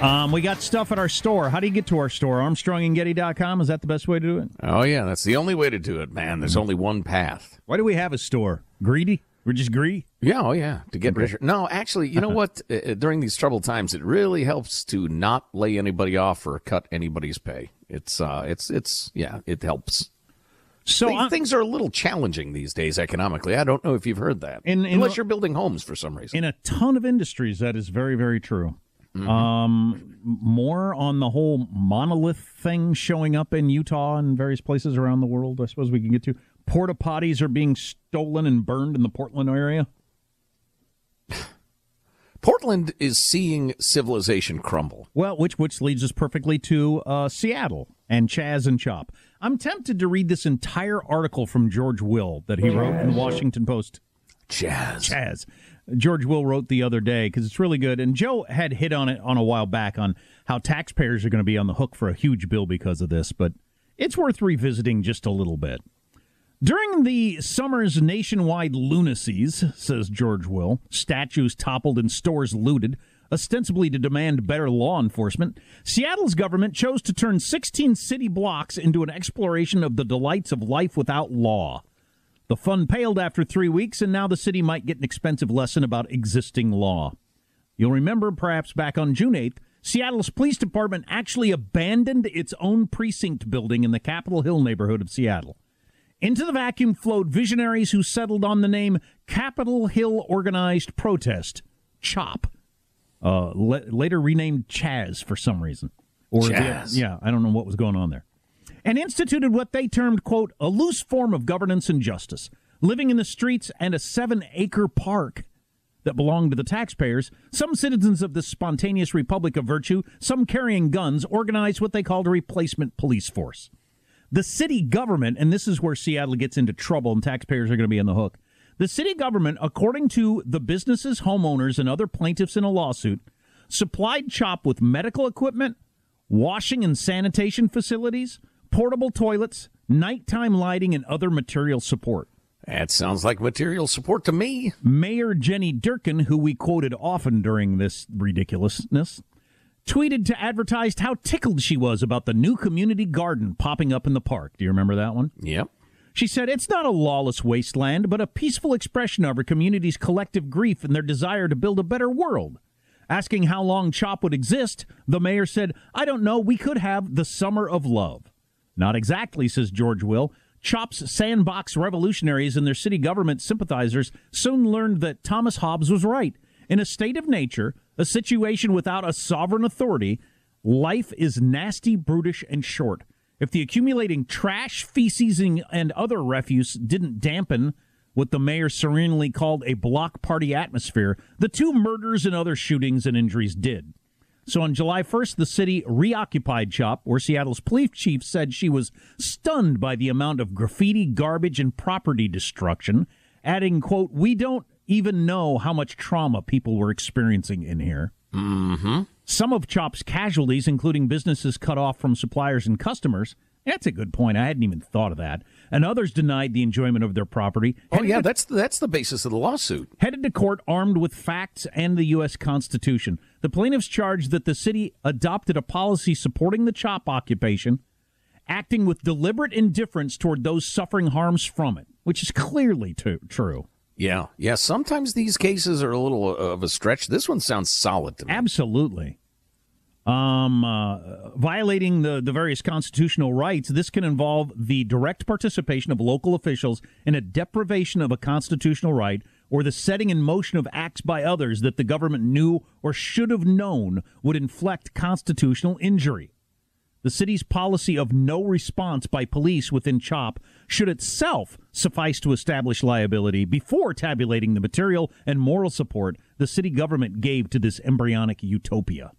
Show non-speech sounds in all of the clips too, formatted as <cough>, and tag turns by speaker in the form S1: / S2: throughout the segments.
S1: Um, we got stuff at our store. How do you get to our store? ArmstrongandGetty.com. Is that the best way to do it?
S2: Oh yeah, that's the only way to do it, man. There's only one path.
S1: Why do we have a store? Greedy? We're just greedy.
S2: Yeah, oh yeah, to get richer. No, actually, you know <laughs> what? Uh, during these troubled times, it really helps to not lay anybody off or cut anybody's pay. It's uh, it's it's yeah, it helps.
S1: So
S2: things are a little challenging these days economically. I don't know if you've heard that,
S1: In- in-
S2: unless you're building homes for some reason.
S1: in a ton of industries, that is very, very true.
S2: Mm-hmm.
S1: Um, more on the whole monolith thing showing up in Utah and various places around the world. I suppose we can get to porta potties are being stolen and burned in the Portland area. <sighs>
S2: Portland is seeing civilization crumble.
S1: Well, which which leads us perfectly to uh, Seattle and Chaz and Chop. I'm tempted to read this entire article from George Will that he wrote in the Washington Post.
S2: Chaz.
S1: Chaz. George Will wrote the other day because it's really good. And Joe had hit on it on a while back on how taxpayers are going to be on the hook for a huge bill because of this, but it's worth revisiting just a little bit. During the summer's nationwide lunacies, says George Will, statues toppled and stores looted, ostensibly to demand better law enforcement, Seattle's government chose to turn 16 city blocks into an exploration of the delights of life without law. The fun paled after three weeks, and now the city might get an expensive lesson about existing law. You'll remember, perhaps back on June 8th, Seattle's police department actually abandoned its own precinct building in the Capitol Hill neighborhood of Seattle. Into the vacuum flowed visionaries who settled on the name Capitol Hill Organized Protest, CHOP, uh, le- later renamed Chaz for some reason. Or the-
S2: Chaz.
S1: yeah, I don't know what was going on there and instituted what they termed, quote, a loose form of governance and justice, living in the streets and a seven acre park that belonged to the taxpayers. Some citizens of this spontaneous republic of virtue, some carrying guns, organized what they called a replacement police force. The city government, and this is where Seattle gets into trouble and taxpayers are going to be on the hook. The city government, according to the businesses, homeowners, and other plaintiffs in a lawsuit, supplied CHOP with medical equipment, washing and sanitation facilities, portable toilets, nighttime lighting, and other material support.
S2: That sounds like material support to me.
S1: Mayor Jenny Durkan, who we quoted often during this ridiculousness, tweeted to advertise how tickled she was about the new community garden popping up in the park. Do you remember that one?
S2: Yep.
S1: She said it's not a lawless wasteland, but a peaceful expression of our community's collective grief and their desire to build a better world. Asking how long CHOP would exist, the mayor said, I don't know, we could have the summer of love. Not exactly, says George Will. CHOP's sandbox revolutionaries and their city government sympathizers soon learned that Thomas Hobbes was right. In a state of nature, a situation without a sovereign authority, life is nasty, brutish, and short. If the accumulating trash, feces, and other refuse didn't dampen what the mayor serenely called a block party atmosphere, the two murders and other shootings and injuries did. So on July 1st, the city reoccupied CHOP, where Seattle's police chief said she was stunned by the amount of graffiti, garbage, and property destruction, adding, quote, we don't even know how much trauma people were experiencing in here.
S2: Mm-hmm.
S1: Some of CHOP's casualties, including businesses cut off from suppliers and customers, that's a good point. I hadn't even thought of that. And others denied the enjoyment of their property.
S2: Oh yeah, to, that's that's the basis of the lawsuit.
S1: Headed to court armed with facts and the U.S. Constitution. The plaintiffs charged that the city adopted a policy supporting the CHOP occupation, acting with deliberate indifference toward those suffering harms from it, which is clearly true.
S2: Yeah, yeah. Sometimes these cases are a little of a stretch. This one sounds solid to me.
S1: Absolutely. Um, uh, violating the, the various constitutional rights, this can involve the direct participation of local officials in a deprivation of a constitutional right or the setting in motion of acts by others that the government knew or should have known would inflict constitutional injury. The city's policy of no response by police within CHOP should itself suffice to establish liability before tabulating the material and moral support the city government gave to this embryonic utopia.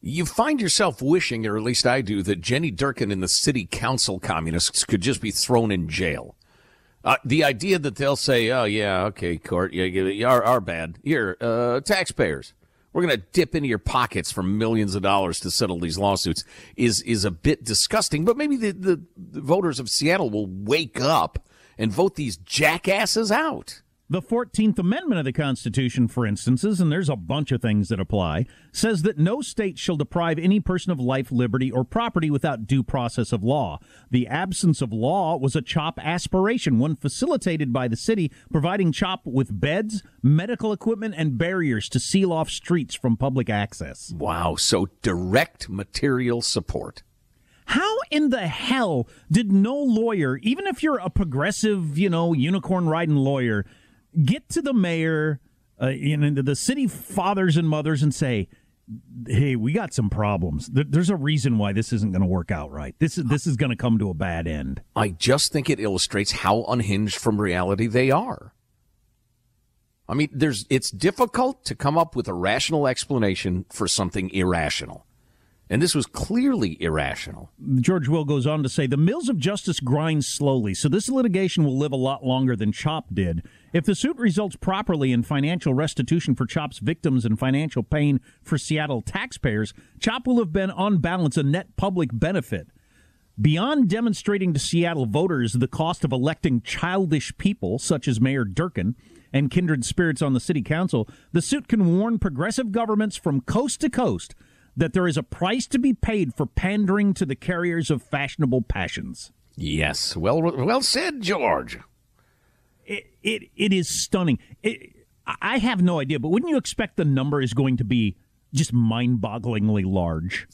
S2: You find yourself wishing, or at least I do, that Jenny Durkan and the city council communists could just be thrown in jail. Uh, the idea that they'll say, "Oh yeah, okay, court, yeah, yeah our, our bad. Here, uh, taxpayers, we're going to dip into your pockets for millions of dollars to settle these lawsuits is is a bit disgusting. But maybe the, the, the voters of Seattle will wake up and vote these jackasses out.
S1: The 14th Amendment of the Constitution, for instances, and there's a bunch of things that apply, says that no state shall deprive any person of life, liberty, or property without due process of law. The absence of law was a CHOP aspiration, one facilitated by the city, providing CHOP with beds, medical equipment, and barriers to seal off streets from public access.
S2: Wow, so direct material support.
S1: How in the hell did no lawyer, even if you're a progressive, you know, unicorn riding lawyer, get to the mayor, uh, and the city fathers and mothers, and say, "Hey, we got some problems. There's a reason why this isn't going to work out right. This is this is going to come to a bad end."
S2: I just think it illustrates how unhinged from reality they are. I mean, there's it's difficult to come up with a rational explanation for something irrational. And this was clearly irrational.
S1: George Will goes on to say the mills of justice grind slowly, so this litigation will live a lot longer than CHOP did. If the suit results properly in financial restitution for CHOP's victims and financial pain for Seattle taxpayers, CHOP will have been on balance a net public benefit. Beyond demonstrating to Seattle voters the cost of electing childish people, such as Mayor Durkan and kindred spirits on the city council, the suit can warn progressive governments from coast to coast that there is a price to be paid for pandering to the carriers of fashionable passions.
S2: Yes, well, well said, George.
S1: It it, is stunning. It, I have no idea, but wouldn't you expect the number is going to be just mind-bogglingly large?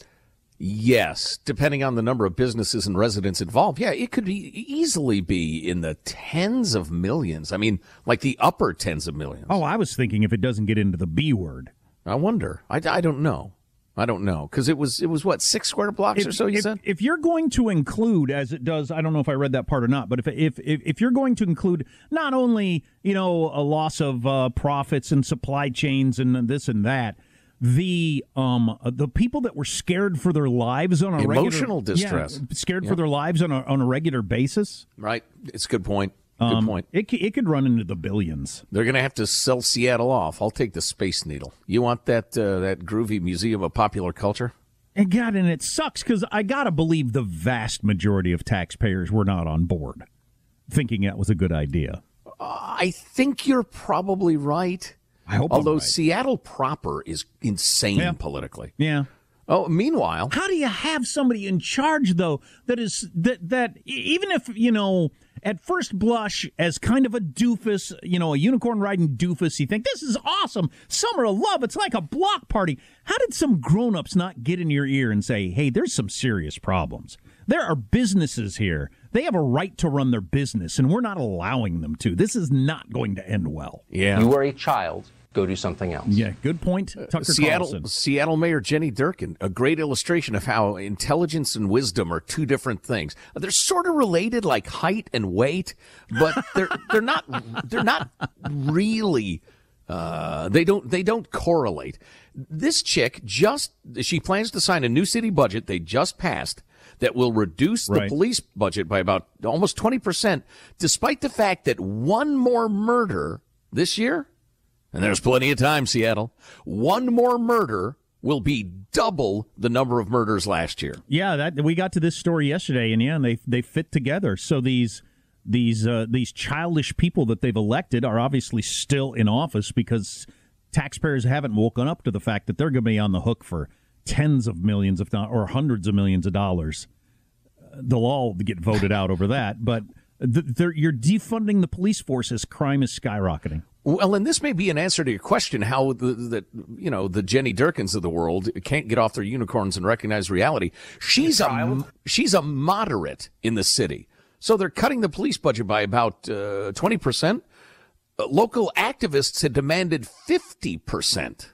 S2: Yes, depending on the number of businesses and residents involved. Yeah, it could be easily be in the tens of millions. I mean, like the upper tens of millions.
S1: Oh, I was thinking if it doesn't get into the B word.
S2: I wonder. I, I don't know. I don't know because it was it was what six square blocks
S1: if,
S2: or so. You
S1: if,
S2: said
S1: if you're going to include, as it does, I don't know if I read that part or not, but if if if, if you're going to include not only you know a loss of uh, profits and supply chains and this and that, the um the people that were scared for their lives on a
S2: emotional
S1: regular,
S2: distress,
S1: yeah, scared for their lives on a on a regular basis.
S2: Right, it's a good point. Good
S1: um,
S2: point.
S1: It, it could run into the billions.
S2: They're going to have to sell Seattle off. I'll take the Space Needle. You want that uh, that groovy museum of popular culture?
S1: And God, and it sucks because I gotta believe the vast majority of taxpayers were not on board, thinking that was a good idea.
S2: Uh, I think you're probably right.
S1: I hope.
S2: Although
S1: right.
S2: Seattle proper is insane
S1: yeah.
S2: politically.
S1: Yeah.
S2: Oh, meanwhile,
S1: how do you have somebody in charge though that is that that even if you know at first blush as kind of a doofus, you know, a unicorn riding doofus. You think this is awesome, summer of love. It's like a block party. How did some grown ups not get in your ear and say, "Hey, there's some serious problems"? There are businesses here. They have a right to run their business, and we're not allowing them to. This is not going to end well.
S2: Yeah.
S3: You were a child. Go do something else.
S1: Yeah, good point. Tucker
S2: Uh, Seattle,
S1: Carlson.
S2: Seattle Mayor Jenny Durkan, a great illustration of how intelligence and wisdom are two different things. They're sort of related, like height and weight, but <laughs> they're they're not they're not really. Uh, they don't they don't correlate. This chick just she plans to sign a new city budget they just passed that will reduce the
S1: Right.
S2: police budget by about almost twenty percent, despite the fact that one more murder this year and there's plenty of time, Seattle. One more murder will be double the number of murders last year.
S1: Yeah, that we got to this story yesterday, and yeah, and they they fit together. So these these uh, these childish people that they've elected are obviously still in office because taxpayers haven't woken up to the fact that they're going to be on the hook for tens of millions, if not or hundreds of millions of dollars. Uh, They'll all get voted out over that, but. th- they're- You're defunding the police force as crime is skyrocketing.
S2: Well, and this may be an answer to your question: how the, the you know the Jenny Durkans of the world can't get off their unicorns and recognize reality. She's a she's a moderate in the city, so they're cutting the police budget by about uh, twenty percent. Local activists had demanded fifty percent.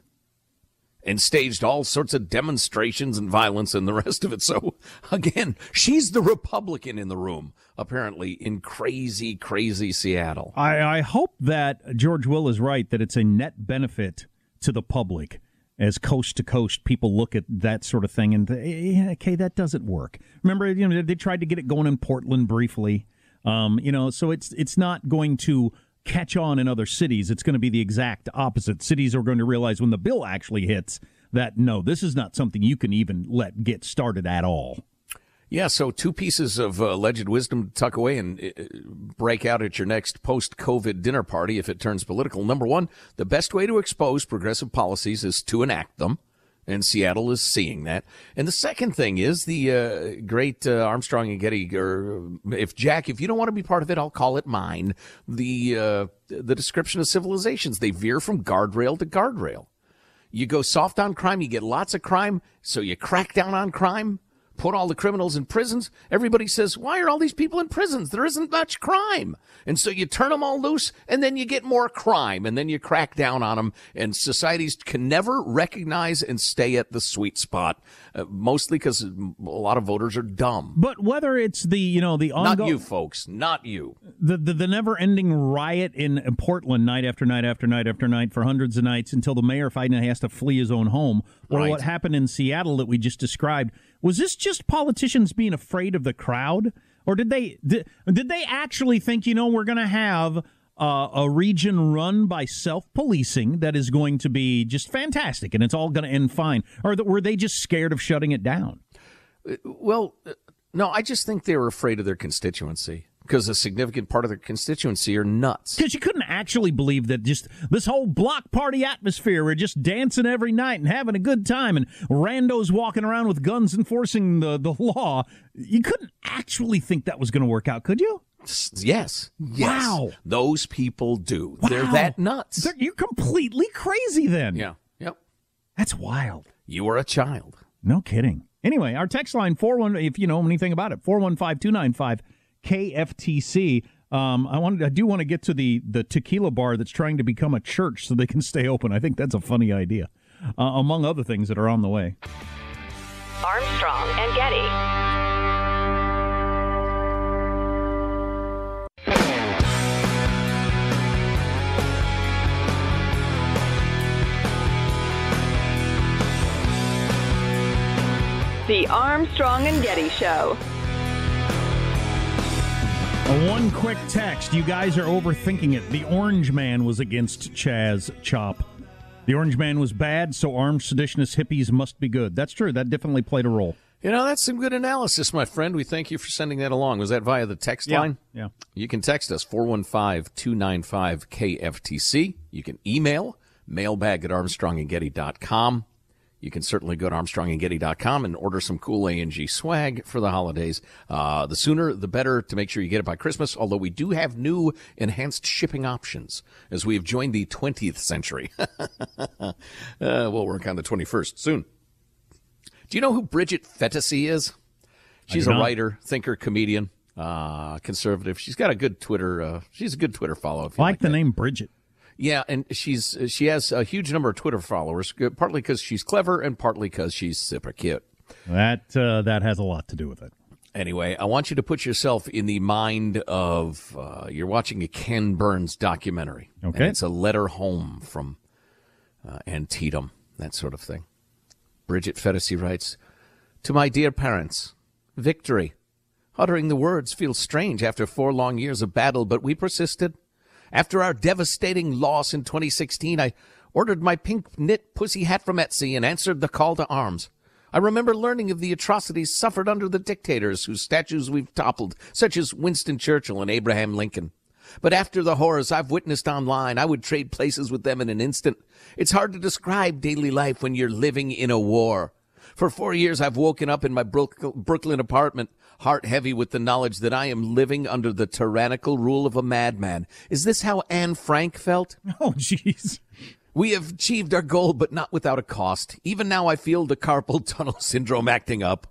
S2: and staged all sorts of demonstrations and violence and the rest of it. So <laughs> again, she's the Republican in the room, apparently in crazy, crazy Seattle.
S1: I, I hope that George Will is right that it's a net benefit to the public as coast to coast people look at that sort of thing and yeah, okay that doesn't work. Remember, you know they tried to get it going in Portland briefly, um, you know, so it's it's not going to catch on in other cities. It's going to be the exact opposite. Cities are going to realize when the bill actually hits that no, this is not something you can even let get started at all.
S2: Yeah, so two pieces of uh, alleged wisdom to tuck away and uh, break out at your next post COVID dinner party if it turns political. Number one, the best way to expose progressive policies is to enact them. And Seattle is seeing that. And the second thing is the uh, great uh, Armstrong and Getty, or if Jack, if you don't want to be part of it, I'll call it mine. The uh, the description of civilizations they veer from guardrail to guardrail. You go soft on crime, you get lots of crime, so you crack down on crime, put all the criminals in prisons. Everybody says, why are all these people in prisons? There isn't much crime. And so you turn them all loose and then you get more crime and then you crack down on them. And societies can never recognize and stay at the sweet spot, uh, mostly because a lot of voters are dumb.
S1: But whether it's the you know the ongoing.
S2: Not you, folks. Not you.
S1: the, the, the never ending riot in Portland night after night after night after night for hundreds of nights until the mayor finally has to flee his own home, or
S2: Right.
S1: what happened in Seattle that we just described. Was this just politicians being afraid of the crowd, or did they did, did they actually think you know we're going to have uh, a region run by self policing that is going to be just fantastic and it's all going to end fine, or were they just scared of shutting it down?
S2: Well, uh, no, I just think they were afraid of their constituency because a significant part of their constituency are nuts.
S1: Because you couldn't actually believe that just this whole block party atmosphere, we're just dancing every night and having a good time, and randos walking around with guns enforcing the, the law. You couldn't actually think that was going to work out, could you?
S2: Yes. Yes.
S1: Wow.
S2: Those people do. They're that nuts.
S1: They're- you're completely crazy then.
S2: yeah. Yep.
S1: That's wild.
S2: You are a child.
S1: No kidding. Anyway, our text line, 41, if you know anything about it, 415 295 KFTC. Um, I wanted, I do want to get to the the tequila bar that's trying to become a church so they can stay open. I think that's a funny idea, uh, among other things that are on the way.
S4: Armstrong and Getty. The Armstrong and Getty Show.
S1: One quick text. You guys are overthinking it. The Orange Man was against Chaz Chop. The Orange Man was bad, so armed seditionist hippies must be good. That's true. That definitely played a role.
S2: You know, that's some good analysis, my friend. We thank you for sending that along. Was that via the text line?
S1: Yeah.
S2: You can text us 415 295 KFTC. You can email mailbag at armstrongandgetty.com. you can certainly go to ArmstrongandGetty.com and order some cool A&G swag for the holidays. Uh, the sooner, the better to make sure you get it by Christmas, although we do have new enhanced shipping options as we have joined the 20th century. <laughs> uh, we'll work on the 21st soon. Do you know who Bridget Phetasy is? She's a writer, thinker, comedian, uh, conservative. She's got a good Twitter. Uh, she's a good Twitter follow. If you
S1: like,
S2: like
S1: the
S2: that.
S1: name Bridget.
S2: Yeah, and she's she has a huge number of Twitter followers, partly because she's clever and partly because she's super cute.
S1: That uh, that has a lot to do with it.
S2: Anyway, I want you to put yourself in the mind of uh, you're watching a Ken Burns documentary.
S1: Okay.
S2: It's a letter home from uh, Antietam, that sort of thing. Bridget Phetasy writes To my dear parents, victory. Uttering the words feels strange after four long years of battle, but we persisted. After our devastating loss in 2016, I ordered my pink knit pussy hat from Etsy and answered the call to arms. I remember learning of the atrocities suffered under the dictators whose statues we've toppled, such as Winston Churchill and Abraham Lincoln. But after the horrors I've witnessed online, I would trade places with them in an instant. It's hard to describe daily life when you're living in a war. For four years, I've woken up in my Brooklyn apartment, heart heavy with the knowledge that I am living under the tyrannical rule of a madman. Is this how Anne Frank felt? <laughs>
S1: Oh, jeez.
S2: We have achieved our goal, but not without a cost. Even now, I feel the carpal <laughs> tunnel syndrome acting up.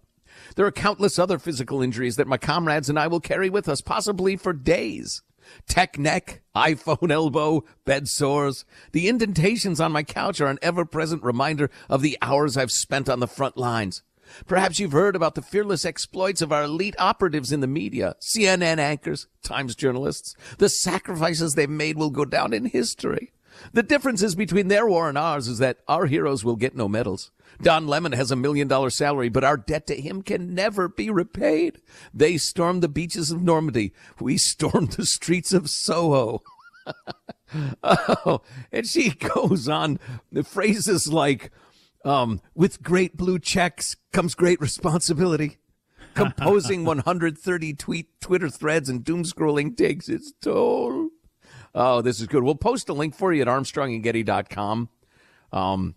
S2: There are countless other physical injuries that my comrades and I will carry with us, possibly for days. Tech neck, iPhone elbow, bed sores. The indentations on my couch are an ever present reminder of the hours I've spent on the front lines. Perhaps you've heard about the fearless exploits of our elite operatives in the media, CNN anchors, Times journalists. The sacrifices they've made will go down in history. The differences between their war and ours is that our heroes will get no medals. Don Lemon has a million dollar salary, but our debt to him can never be repaid. They stormed the beaches of Normandy. We <laughs> stormed the streets of Soho. <laughs> oh, and she <laughs> goes on phrases like, um, with great blue checks comes great responsibility. <laughs> Composing 130 tweet Twitter threads and doom scrolling takes its toll. Oh, this is good. We'll post a link for you at armstrongandgetty.com. Um,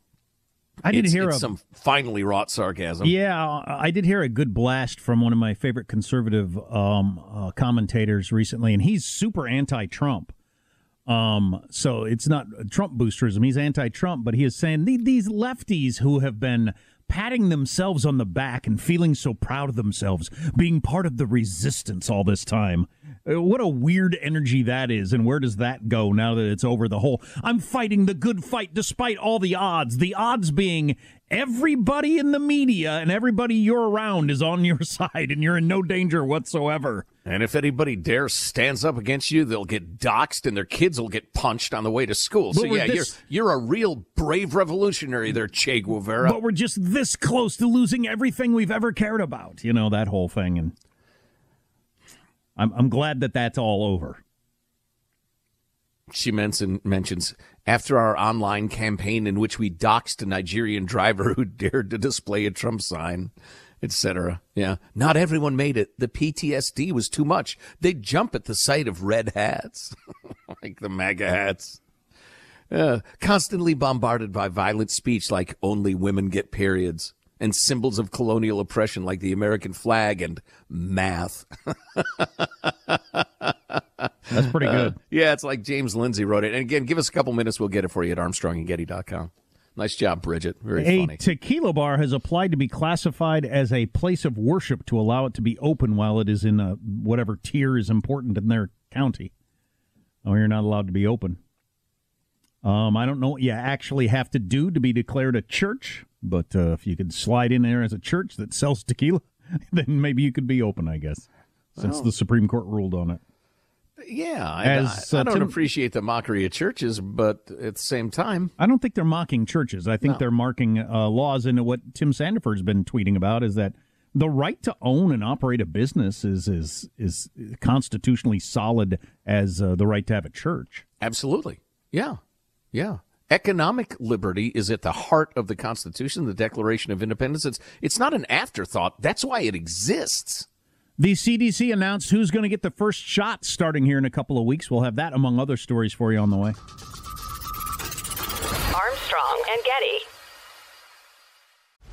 S1: I did
S2: it's,
S1: hear
S2: it's
S1: a,
S2: some finely wrought sarcasm.
S1: Yeah, I did hear a good blast from one of my favorite conservative um, uh, commentators recently, and he's super anti-Trump. Um, so it's not Trump boosterism; he's anti-Trump, but he is saying these lefties who have been patting themselves on the back and feeling so proud of themselves, being part of the resistance all this time. Uh, what a weird energy that is, and where does that go now that it's over the whole? I'm fighting the good fight despite all the odds. The odds being everybody in the media and everybody you're around is on your <laughs> side, and you're in no danger whatsoever.
S2: And if anybody dares stands up against you, they'll get doxxed and their kids will get punched on the way to school. So yeah, this, you're you're a real brave revolutionary there, Che Guevara.
S1: But we're just this close to losing everything we've ever cared about. You know that whole thing, and I'm I'm glad that that's all over.
S2: She mention, mentions after our online campaign in which we doxed a Nigerian driver who <laughs> dared to display a Trump sign etc. Yeah. Not everyone made it. The PTSD was too much. They'd jump at the sight of red hats, <laughs> like the MAGA hats. Uh, constantly bombarded by violent speech like only women get periods and symbols of colonial oppression like the American flag and math.
S1: That's pretty good.
S2: Uh, yeah, it's like James Lindsay wrote it. And again, give us a couple minutes. We'll get it for you at armstrongandgetty.com. Nice job, Bridget. Very
S1: a
S2: funny.
S1: tequila bar has applied to be classified as a place of worship to allow it to be open while it is in a, whatever tier is important in their county. Oh, you're not allowed to be open. Um, I don't know what you actually have to do to be declared a church, but uh, if you could slide in there as a church that sells tequila, <laughs> then maybe you could be open, I guess, since well, the Supreme Court ruled on it.
S2: Yeah, As, I, I, I don't Tim, appreciate the mockery of churches, but at the same time,
S1: I don't think they're mocking churches. I think no. they're marking uh, laws. And what Tim Sandefur's been tweeting about is that the right to own and operate a business is is is constitutionally solid as uh, the right to have a church.
S2: Absolutely, yeah, yeah. Economic liberty is at the heart of the Constitution, the Declaration of Independence. It's it's not an afterthought. That's why it exists.
S1: The CDC announced who's going to get the first shot starting here in a couple of weeks. We'll have that among other stories for you on the way.
S4: Armstrong and Getty.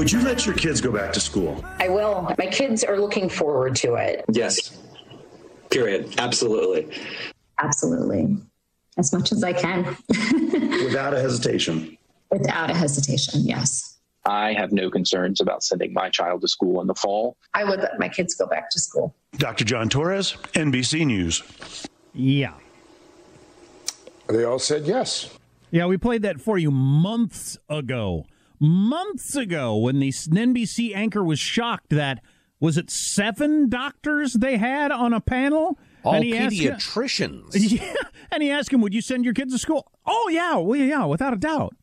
S5: Would you let your kids go back to school?
S6: I will. My kids are looking forward to it.
S7: Yes. Period. Absolutely.
S8: Absolutely. As much as I can. <laughs>
S5: Without a hesitation.
S8: Without a hesitation, yes.
S7: I have no concerns about sending my child to school in the fall.
S6: I would let my kids go back to school.
S5: Dr. John Torres, NBC News.
S1: Yeah.
S9: They all said yes.
S1: Yeah, we played that for you months ago. Months ago, when the NBC anchor was shocked that was it seven doctors they had on a panel?
S2: All
S1: and he
S2: pediatricians.
S1: Asked, <laughs> yeah, and he asked him, "Would you send your kids to school?" Oh yeah, well yeah, without a doubt.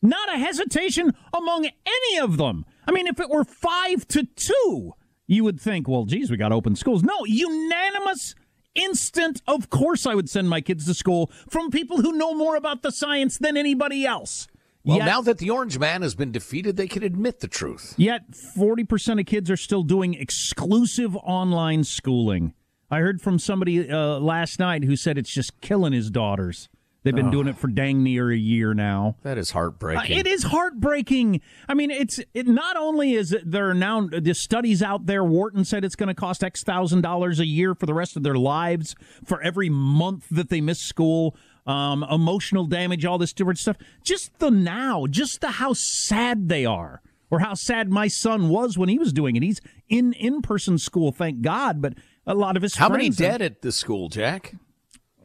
S1: Not a hesitation among any of them. I mean, if it were five to two, you would think, well, geez, we got open schools. No, unanimous instant, of course I would send my kids to school from people who know more about the science than anybody else.
S2: Well, yet, now that the Orange Man has been defeated, they can admit the truth.
S1: Yet, 40% of kids are still doing exclusive online schooling. I heard from somebody uh, last night who said it's just killing his daughters. They've been oh. doing it for dang near a year now.
S2: That is heartbreaking.
S1: Uh, it is heartbreaking. I mean, it's it not only is there are now the studies out there. Wharton said it's going to cost X thousand dollars a year for the rest of their lives for every month that they miss school. Um, emotional damage, all this different stuff. Just the now, just the how sad they are, or how sad my son was when he was doing it. He's in in person school, thank God, but a lot of his
S2: how many dead at the school, Jack?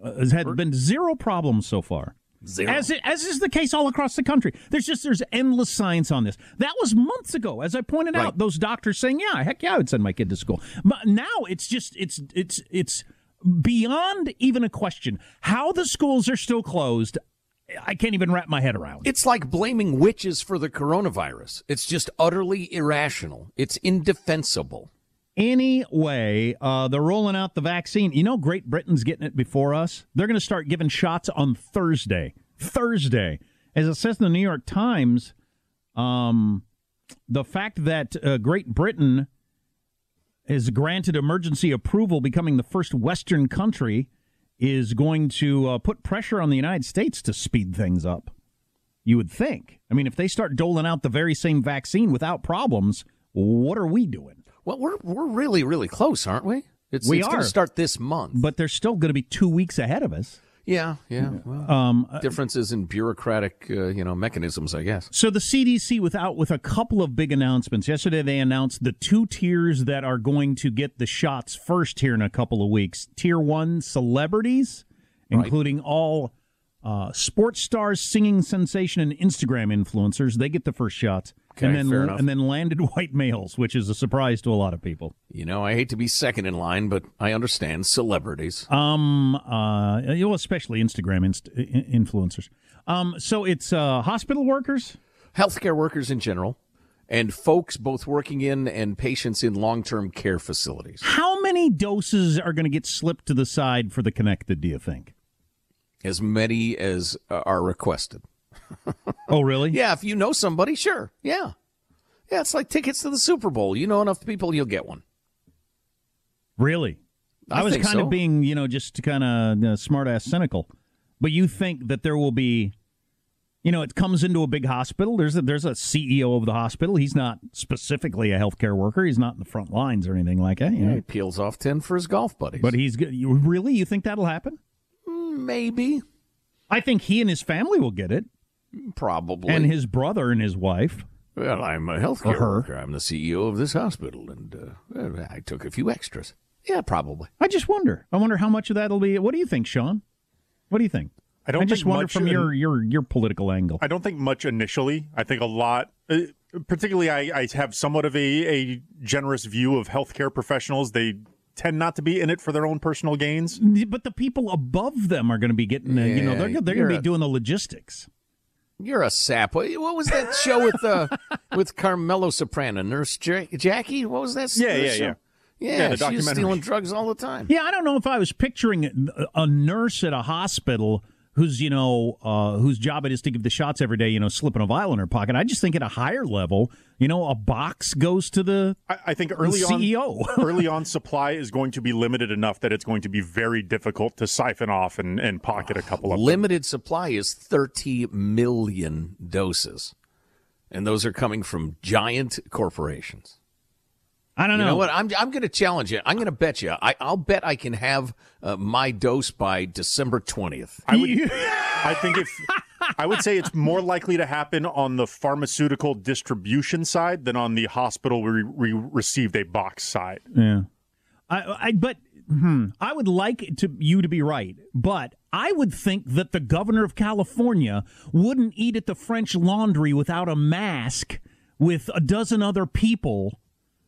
S1: uh, has had been zero problems so far.
S2: Zero.
S1: As, it, as is the case all across the country. There's just there's endless science on this. That was months ago, as I pointed right. out. Those doctors saying, "Yeah, heck yeah, I would send my kid to school." But now it's just it's it's it's beyond even a question. How the schools are still closed, I can't even wrap my head around.
S2: It's like blaming witches for the coronavirus. It's just utterly irrational. It's indefensible.
S1: Anyway, uh, they're rolling out the vaccine. You know, Great Britain's getting it before us. They're going to start giving shots on Thursday. Thursday. As it says in the New York Times, um, the fact that uh, Great Britain is granted emergency approval, becoming the first Western country, is going to uh, put pressure on the United States to speed things up. You would think. I mean, if they start doling out the very same vaccine without problems, what are we doing?
S2: Well, we're we're really really close, aren't we? It's,
S1: we
S2: it's
S1: are
S2: going to start this month,
S1: but they're still going to be two weeks ahead of us.
S2: Yeah, yeah. Well,
S1: um,
S2: differences in bureaucratic, uh, you know, mechanisms, I guess.
S1: So the CDC, without with a couple of big announcements yesterday, they announced the two tiers that are going to get the shots first here in a couple of weeks. Tier one, celebrities, right. including all uh, sports stars, singing sensation, and Instagram influencers. They get the first shots.
S2: Okay,
S1: and then
S2: fair enough.
S1: and then landed <laughs> white males, which is a surprise to a lot of people.
S2: You know, I hate to be second in line, but I understand celebrities.
S1: Um, uh, well, especially Instagram inst- influencers. Um, so it's uh, hospital workers,
S2: healthcare workers in general, and folks both working in and patients in long-term care facilities.
S1: How many doses are going to get slipped to the side for the connected? Do you think?
S2: As many as uh, are requested. <laughs>
S1: oh, really?
S2: Yeah, if you know somebody, sure. Yeah. Yeah, it's like tickets to the Super Bowl. You know enough people, you'll get one.
S1: Really?
S2: I,
S1: I was kind
S2: so.
S1: of being, you know, just kind of uh, smart ass cynical. But you think that there will be, you know, it comes into a big hospital. There's a, there's a CEO of the hospital. He's not specifically a healthcare worker. He's not in the front lines or anything like that. You
S2: Yeah,
S1: know?
S2: he peels off 10 for his golf buddies.
S1: But he's good. You, really? You think that'll happen?
S2: Maybe.
S1: I think he and his family will get it.
S2: Probably.
S1: And his brother and his wife.
S2: Well, I'm a healthcare
S1: Or her.
S2: worker. I'm the CEO of this hospital, and uh, I took a few extras. Yeah, probably.
S1: I just wonder. I wonder how much of that'll be. What do you think, Sean? What do you think?
S10: I don't
S1: just
S10: think
S1: wonder
S10: much
S1: from
S10: in-
S1: your, your your political angle.
S10: I don't think much initially. I think a lot, uh, particularly, I, I have somewhat of a, a generous view of healthcare professionals. They tend not to be in it for their own personal gains.
S1: But the people above them are going to be getting, uh, you know, they're, they're going to be
S2: a-
S1: doing the logistics.
S2: You're a sap. What what was that show with uh, <laughs> with Carmela Soprano, Nurse Ja- Jackie? What was that?
S10: Yeah, yeah,
S2: show?
S10: yeah.
S2: Yeah,
S10: Yeah, the
S2: she was stealing drugs all the time.
S1: Yeah, I don't know if I was picturing a nurse at a hospital who's, you know, uh, whose job it is to give the shots every day, you know, slipping a vial in her pocket. I just think at a higher level, you know, a box goes to the
S10: I, I think early on,
S1: CEO. <laughs>
S10: early <laughs> on, supply is going to be limited enough that it's going to be very difficult to siphon off and, and pocket a couple of them.
S2: Limited supply is 30 million doses, and those are coming from giant corporations.
S1: I don't know.
S2: You
S1: know.
S2: know what? I'm I'm going to challenge you. I'm going to bet you. I, I'll bet I can have uh, my dose by December 20th.
S10: I would. <laughs> I think if I would say it's more likely to happen on the pharmaceutical distribution side than on the hospital where we received a box side.
S1: Yeah. I, I but hmm, I would like to you to be right, but I would think that the governor of California wouldn't eat at the French Laundry without a mask with a dozen other people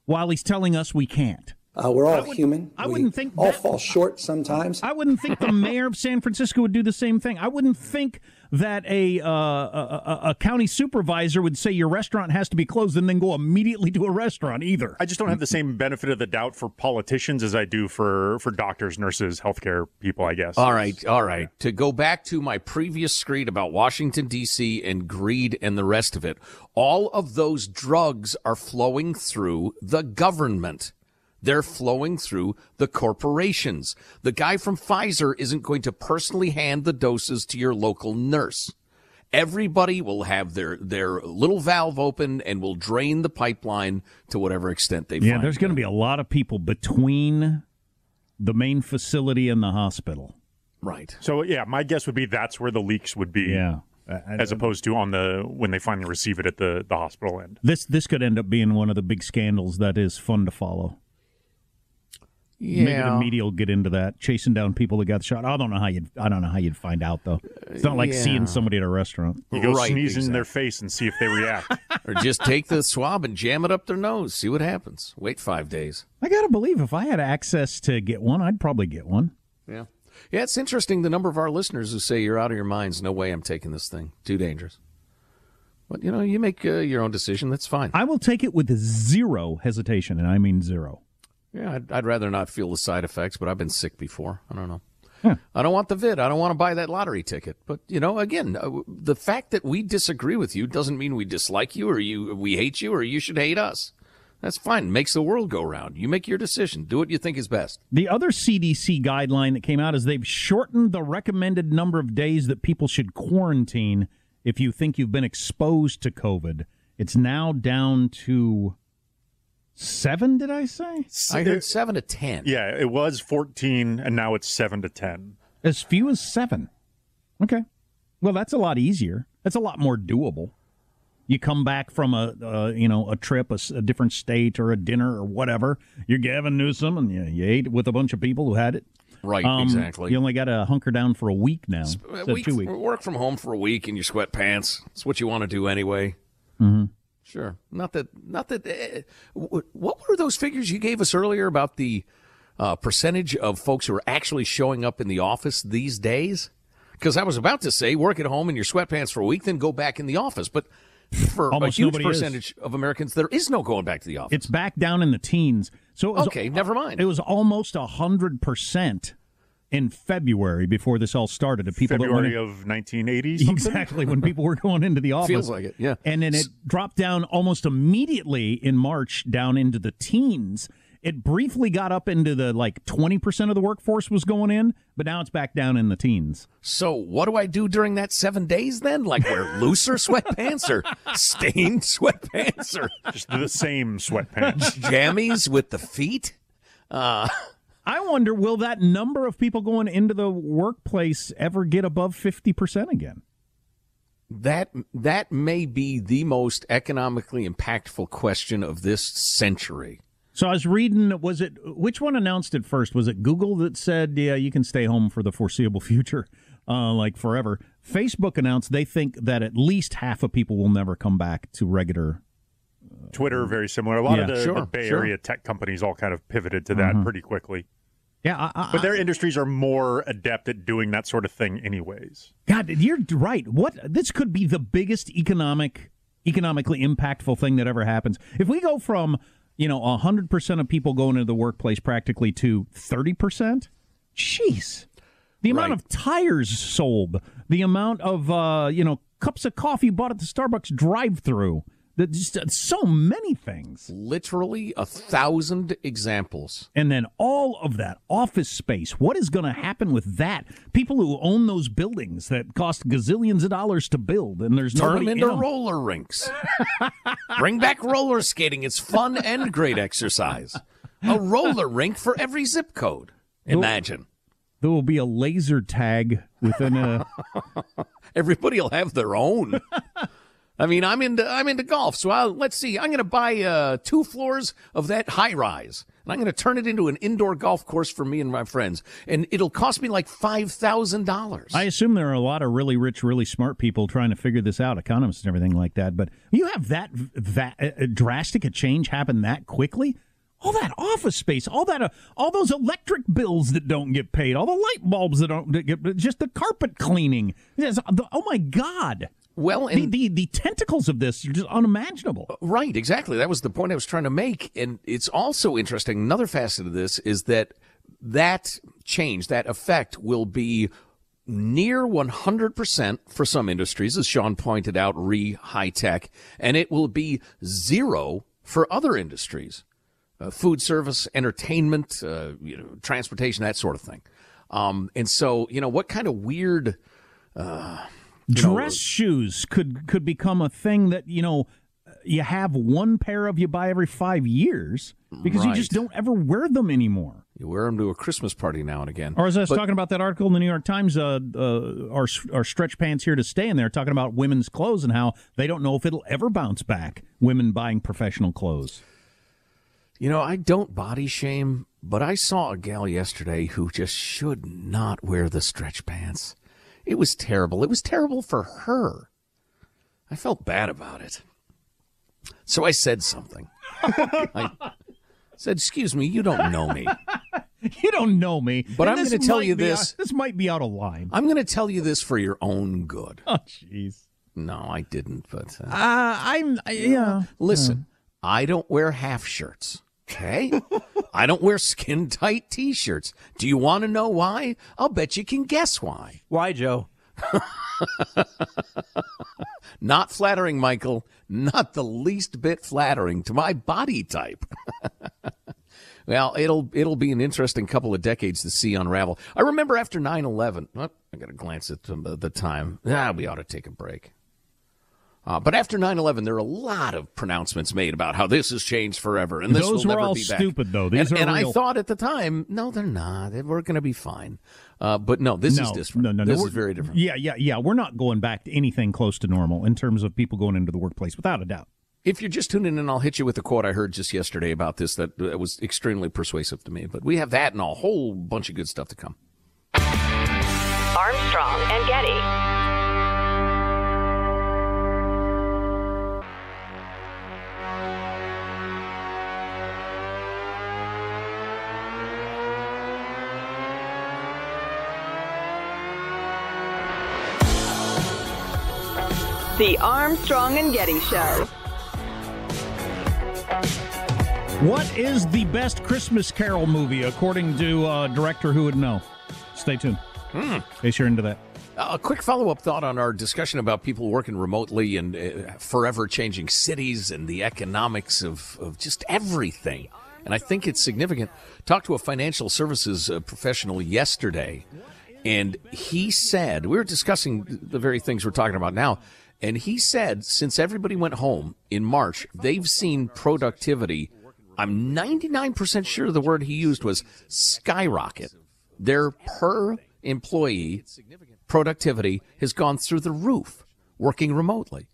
S1: while he's telling us we can't.
S11: Uh, we're all
S1: I would-
S11: human.
S1: I
S11: We
S1: wouldn't think
S11: all
S1: that-
S11: fall short sometimes.
S1: I wouldn't think the mayor of San Francisco would do the same thing. I wouldn't think that a, uh, a, a a county supervisor would say your restaurant has to be closed and then go immediately to a restaurant either.
S10: I just don't have the same benefit of the doubt for politicians as I do for for doctors, nurses, healthcare people. I guess.
S2: All right, all right. To go back to my previous screed about Washington, D.C. and greed and the rest of it, all of those drugs are flowing through the government. They're flowing through the corporations. The guy from Pfizer isn't going to personally hand the doses to your local nurse. Everybody will have their, their little valve open and will drain the pipeline to whatever extent they
S1: Yeah,
S2: find.
S1: there's going to be a lot of people between the main facility and the hospital.
S2: Right.
S10: So yeah, my guess would be that's where the leaks would be.
S1: Yeah.
S10: as opposed to on the when they finally receive it at the the hospital end.
S1: This this could end up being one of the big scandals that is fun to follow. Maybe the media will get into that, chasing down people that got shot. I don't know how you'd I don't know how you'd find out though. It's not like
S2: Yeah.
S1: seeing somebody at a restaurant.
S10: You go
S2: Right,
S10: sneeze in their face and see if they react. <laughs>
S2: or just take the swab and jam it up their nose. See what happens. Wait five days.
S1: I gotta believe if I had access to get one, I'd probably get one.
S2: Yeah. Yeah, it's interesting the number of our listeners who say you're out of your minds. No way I'm taking this thing. Too dangerous. But, you know, you make uh, your own decision. That's fine.
S1: I will take it with zero hesitation, and I mean zero.
S2: Yeah, I'd, I'd rather not feel the side effects, but I've been sick before. I don't know. I don't want the vid. I don't want to buy that lottery ticket. But you know, again, uh, the fact that we disagree with you doesn't mean we dislike you or you we hate you or you should hate us. That's fine. Makes the world go round. You make your decision. Do what you think is best.
S1: The other CDC guideline that came out is they've shortened the recommended number of days that people should quarantine if you think you've been exposed to COVID. It's now down to seven, did I say?
S2: I heard seven to ten.
S10: Yeah, it was 14, and now it's 7 to 10.
S1: As few as seven. Okay. Well, that's a lot easier. That's a lot more doable. You come back from a, uh, you know, a trip, a, a, different state, or a dinner, or whatever. You're Gavin Newsom, and you, you ate with a bunch of people who had it.
S2: Right, um, exactly.
S1: You only got to hunker down for a week now.
S2: A week, two weeks. Work from home for a week in your sweatpants. It's what you want to do anyway.
S1: Mm-hmm.
S2: Sure. Not that. Not that. Uh, what were those figures you gave us earlier about the uh, percentage of folks who are actually showing up in the office these days? Because I was about to say, work at home in your sweatpants for a week, then go back in the office. But for
S1: Almost
S2: a huge percentage
S1: is.
S2: of Americans, there is no going back to the office.
S1: It's back down in the teens. So was,
S2: okay, never mind.
S1: It was almost hundred percent in February before this all started. Of people
S10: February
S1: that
S10: of 1980, <laughs>
S1: something? exactly when people were going into the <laughs> office.
S2: Feels like it, yeah.
S1: And then it dropped down almost immediately in March down into the teens. It briefly got up into the like 20% of the workforce was going in, but now it's back down in the teens.
S2: So, what do I do during that seven days then? Like wear looser sweatpants or stained sweatpants or
S10: just the same sweatpants? <laughs>
S2: Jammies with the feet? Uh,
S1: I wonder, will that number of people going into the workplace ever get above 50% again?
S2: That that may be the most economically impactful question of this century.
S1: So I was reading, was it, which one announced it first? Was it Google that said, yeah, you can stay home for the foreseeable <laughs> future, uh, like forever? Facebook announced they think that at least half of people will never come back to regular.
S10: Twitter, very similar. A lot
S1: yeah,
S10: of the,
S2: sure,
S10: the Bay
S2: sure.
S10: Area tech companies all kind of pivoted to that
S1: Mhm.
S10: pretty quickly.
S1: Yeah, I, I,
S10: But their industries are more adept at doing that sort of thing, anyways.
S1: God, you're right. What this could be the biggest economic, economically impactful thing that ever happens. If we go from you know hundred percent of people going into the workplace practically to thirty percent, jeez, the amount
S2: Right.
S1: of tires sold, the amount of uh, you know cups of coffee bought at the Starbucks drive-through, that just uh, so many things.
S2: Literally a thousand examples.
S1: And then all of that office space. What is going to happen with that? People who own those buildings that cost gazillions of dollars to build, and there's
S2: Turn them into
S1: in
S2: roller rinks. Bring back roller skating. It's fun and great exercise. A roller rink for every zip code. Imagine.
S1: There will be a laser tag within a. <laughs>
S2: Everybody will have their own. I mean, I'm into I'm into golf, so I'll, let's see. I'm going to buy uh, two floors of that high rise, and I'm going to turn it into an indoor golf course for me and my friends, and it'll cost me like five thousand dollars.
S1: I assume there are a lot of really rich, really smart people trying to figure this out, economists and everything like that. But you have that that uh, drastic a change happen that quickly. All that office space, all that, uh, all those electric bills that don't get paid, all the light bulbs that don't get, just the carpet cleaning. The- oh my God!
S2: Well,
S1: the, the the tentacles of this are just unimaginable.
S2: Right, exactly. That was the point I was trying to make. And it's also interesting. Another facet of this is that that change, that effect will be near 100% for some industries, as Sean pointed out, re high tech, and it will be zero for other industries. Uh, food service, entertainment, uh, you know, transportation, that sort of thing. Um, and so, you know, what kind of weird, uh, you know,
S1: Dress shoes could could become a thing that you know you have one pair of you buy every five years because you just don't ever wear them anymore.
S2: you wear them to a Christmas party now and again.
S1: Or as I was
S2: But-
S1: talking about that article in the New York Times, uh, uh, our our stretch pants here to stay, in they're talking about women's clothes and how they don't know if it'll ever bounce back. Women buying professional clothes.
S2: You know, I don't body shame, but I saw a gal yesterday who just should not wear the stretch pants. It was terrible. It was terrible for her. I felt bad about it. So I said something. <laughs> I said, Excuse me, you don't know me. <laughs>
S1: You don't know me.
S2: But
S1: And
S2: I'm gonna tell you this.
S1: out- this might be out of line.
S2: I'm going to tell you this for your own good. <laughs>
S1: Oh, jeez.
S2: No, I didn't. But uh,
S1: Uh, I'm yeah.
S2: listen, I don't wear half shirts. Okay, I don't wear skin tight T-shirts. Do you want to know why? I'll bet you can guess why.
S11: Why, Joe? <laughs>
S2: Not flattering, Michael. Not the least bit flattering to my body type. <laughs> well, it'll it'll be an interesting couple of decades to see unravel. I remember after 9-11, oh, I got to glance at the, the time. Ah, we ought to take a break. Uh, but after 9-11, there are a lot of pronouncements made about how this has changed forever, and this
S1: Those
S2: will
S1: were
S2: never
S1: all
S2: be back.
S1: stupid, though. These
S2: and
S1: are
S2: and I thought at the time, no, they're not. We're going to be fine. Uh, but no, this
S1: no,
S2: is different.
S1: No, no, no.
S2: This
S1: We're-
S2: is very different.
S1: Yeah, yeah, yeah. We're not going back to anything close to normal in terms of people going into the workplace, without a doubt.
S2: If you're just tuning in, I'll hit you with a quote I heard just yesterday about this that uh, was extremely persuasive to me. But we have that and a whole bunch of good stuff to come.
S4: Armstrong and Getty. The Armstrong and Getty Show.
S1: What is the best Christmas Carol movie according to uh, director who would know? Stay tuned.
S2: Hmm.
S1: In case you're into that.
S2: Uh, a quick follow up thought on our discussion about people working remotely and uh, forever changing cities and the economics of, of just everything. And I think it's significant. Talked to a financial services uh, professional yesterday, and he said, we were discussing the very things we're talking about now. And he said, since everybody went home in March, they've seen productivity. I'm 99% sure the word he used was skyrocket. Their per employee productivity has gone through the roof working remotely.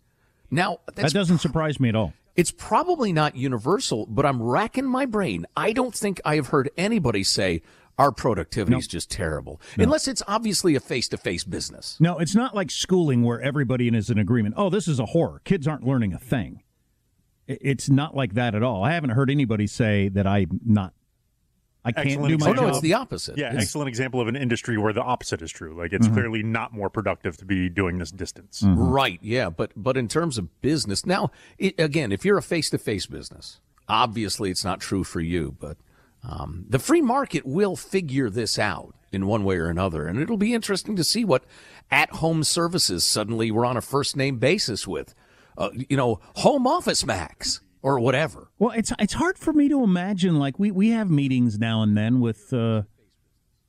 S2: Now,
S1: That doesn't surprise me at all.
S2: it's probably not universal, but I'm racking my brain. I don't think I have heard anybody say our productivity is just terrible, unless it's obviously a face to face business.
S1: No, it's not like schooling where everybody is in agreement. Oh, this is a horror. Kids aren't learning a thing. It's not like that at all. I haven't heard anybody say that I'm not. I can't
S10: Excellent
S1: do my
S10: example.
S1: opposite.
S10: Yeah,
S1: It's-
S10: excellent example of an industry where the opposite is true. Like it's
S1: Mhm.
S10: clearly not more productive to be doing this distance.
S2: Right, yeah, but but in terms of business, now it, again, if you're a face to face business, obviously it's not true for you, but um, the free market will figure this out in one way or another, and it'll be interesting to see what at home services suddenly we're on a first name basis with, uh, you know, home office max or whatever.
S1: Well, it's it's hard for me to imagine. Like we we have meetings now and then with, uh,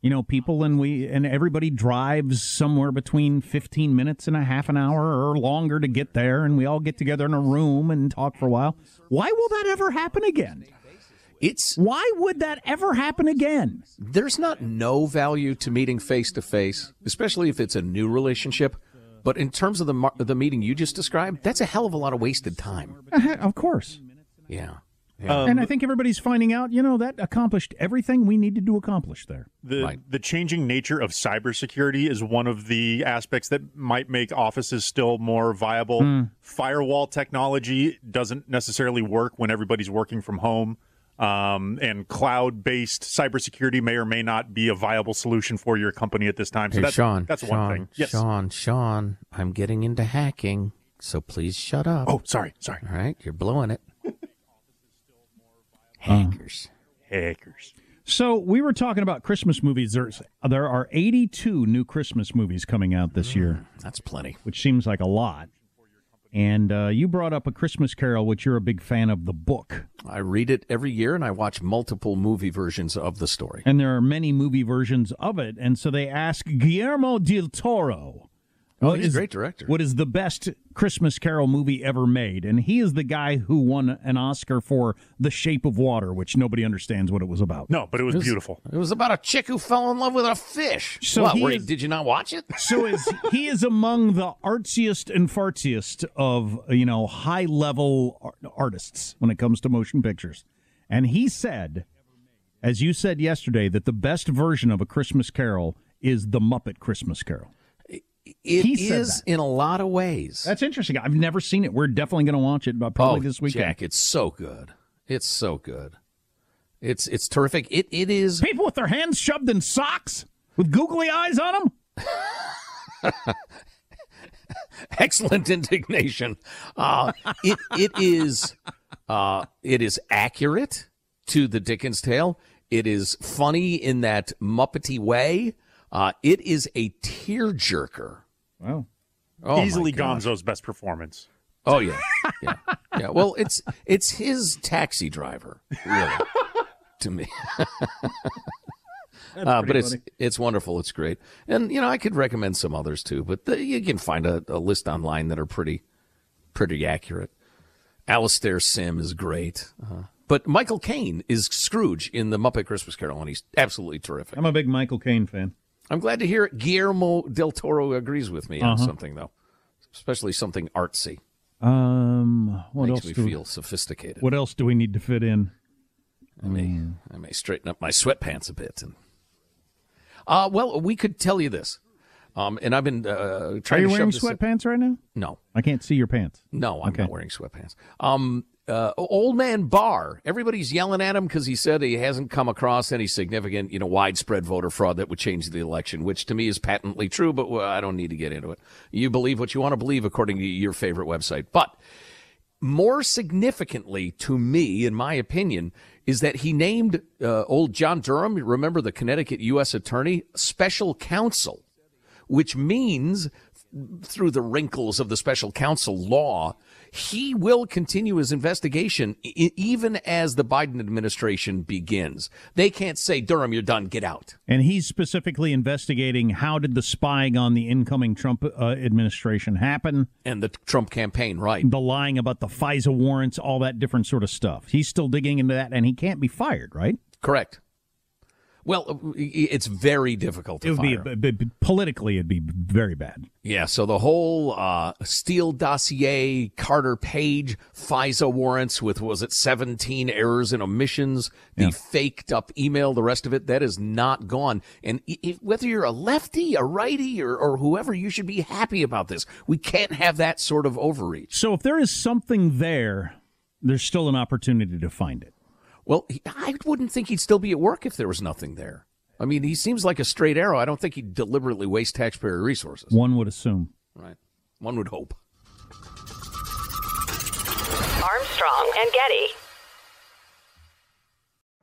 S1: you know, people, and we and everybody drives somewhere between fifteen minutes and a half an hour or longer to get there, and we all get together in a room and talk for a while. Why will that ever happen again?
S2: It's
S1: why would that ever happen again?
S2: There's not no value to meeting face to face, especially if it's a new relationship. But in terms of the the meeting you just described, that's a hell of a lot of wasted time.
S1: Uh, Of course.
S2: Yeah.
S1: and I think everybody's finding out, you know, that accomplished everything we needed to accomplish there.
S10: The the changing nature of cybersecurity is one of the aspects that might make offices still more viable.
S1: Hmm.
S10: Firewall technology doesn't necessarily work when everybody's working from home. Um, and cloud based cybersecurity may or may not be a viable solution for your company at this time. So
S2: Hey,
S10: that's,
S2: Sean,
S10: that's
S2: Sean,
S10: one thing. Yes.
S2: Sean, Sean, I'm getting into hacking, so please shut up.
S10: Oh, sorry, sorry.
S2: All right, you're blowing it. <laughs>
S1: Hackers.
S10: Hackers.
S1: So we were talking about Christmas movies. There's there are 82 new Christmas movies coming out this year.
S2: That's plenty.
S1: Which seems like a lot. And uh, you brought up a Christmas Carol, which you're a big fan of the book.
S2: I read it every year, and I watch multiple movie versions of the story.
S1: And there are many movie versions of it. And so they ask Guillermo del Toro.
S2: Oh,
S1: what
S2: he's a great director.
S1: What is the best Christmas Carol movie ever made? And he is the guy who won an Oscar for The Shape of Water, which nobody understands what it was about.
S10: No, but it was beautiful.
S2: It was about a chick who fell in love with a fish.
S1: So
S2: what,
S1: he
S2: were-
S1: is-
S2: did you not watch it?
S1: so is <laughs> he is among the artsiest and fartsiest of you know high level artists when it comes to motion pictures, and he said, as you said yesterday, that the best version of a Christmas Carol is the Muppet Christmas Carol.
S2: It is in a lot of ways.
S1: That's interesting. I've never seen it. We're definitely going to watch it, but probably
S2: oh,
S1: this weekend.
S2: Jack, it's so good. It's so good. It's it's terrific. It it is
S1: people with their hands shoved in socks with googly eyes on them. <laughs>
S2: Excellent indignation. Uh, it it is uh, it is accurate to the Dickens tale. It is funny in that Muppety way. Uh, it is a tearjerker.
S1: Wow.
S2: Oh,
S10: Easily. Gonzo's best performance.
S2: Oh yeah, yeah, yeah. Well, it's it's his taxi driver, really, to me. <laughs> Uh, but
S1: pretty
S2: it's
S1: funny.
S2: it's wonderful. It's great, and you know I could recommend some others too. But the, you can find a, a list online that are pretty pretty accurate. Alastair Sim is great, uh, but Michael Caine is Scrooge in the Muppet Christmas Carol, and he's absolutely terrific.
S1: I'm a big Michael Caine fan.
S2: I'm glad to hear it. Guillermo del Toro agrees with me on
S1: Uh-huh.
S2: something though, especially something artsy.
S1: Um, what
S2: Makes
S1: else?
S2: me
S1: do we-
S2: feel sophisticated.
S1: What else do we need to fit in?
S2: I may I may straighten up my sweatpants a bit. And uh, well, we could tell you this, um, and I've been uh,
S1: Are
S2: trying
S1: you
S2: to
S1: wearing sweatpants right now?
S2: No,
S1: I can't see your pants.
S2: no, I'm
S1: Okay.
S2: not wearing sweatpants. Um, uh, old man Barr. Everybody's yelling at him because he said he hasn't come across any significant, you know, widespread voter fraud that would change the election, which to me is patently true. But I don't need to get into it. You believe what you want to believe according to your favorite website, but more significantly to me, in my opinion, is that he named uh, old John Durham, remember the Connecticut U.S. Attorney, special counsel, which means through the wrinkles of the special counsel law, he will continue his investigation e- even as the Biden administration begins. They can't say, Durham, you're done, get out.
S1: And he's specifically investigating how did the spying on the incoming Trump uh, administration happen?
S2: And the Trump campaign, right.
S1: The lying about the FISA warrants, all that different sort of stuff. He's still digging into that, and he can't be fired, right?
S2: Correct. Well, it's very difficult to
S1: It would be,
S2: fire.
S1: b- b- politically, it'd be very bad.
S2: Yeah, so the whole uh, Steele dossier, Carter Page, FISA warrants with, was it 17 errors and omissions, the
S1: Yeah.
S2: faked up email, the rest of it, that is not gone. And if, whether you're a lefty, a righty, or, or whoever, you should be happy about this. We can't have that sort of overreach.
S1: So if there is something there, there's still an opportunity to find it.
S2: Well, he, I wouldn't think he'd still be at work if there was nothing there. I mean, he seems like a straight arrow. I don't think he'd deliberately waste taxpayer resources.
S1: One would assume.
S2: Right. One would hope.
S4: Armstrong and Getty.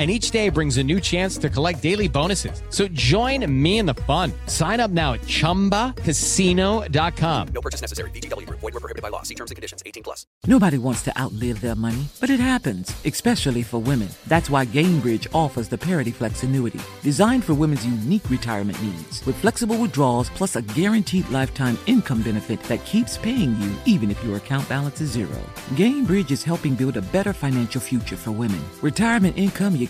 S12: And each day brings a new chance to collect daily bonuses. So join me in the fun. Sign up now at chumbacasino.com.
S13: No purchase necessary. VGW Group. Void were prohibited by law. See terms and conditions. 18 plus.
S14: Nobody wants to outlive their money, but it happens, especially for women. That's why Gainbridge offers the Parity Flex annuity, designed for women's unique retirement needs, with flexible withdrawals plus a guaranteed lifetime income benefit that keeps paying you even if your account balance is zero. Gainbridge is helping build a better financial future for women. Retirement income you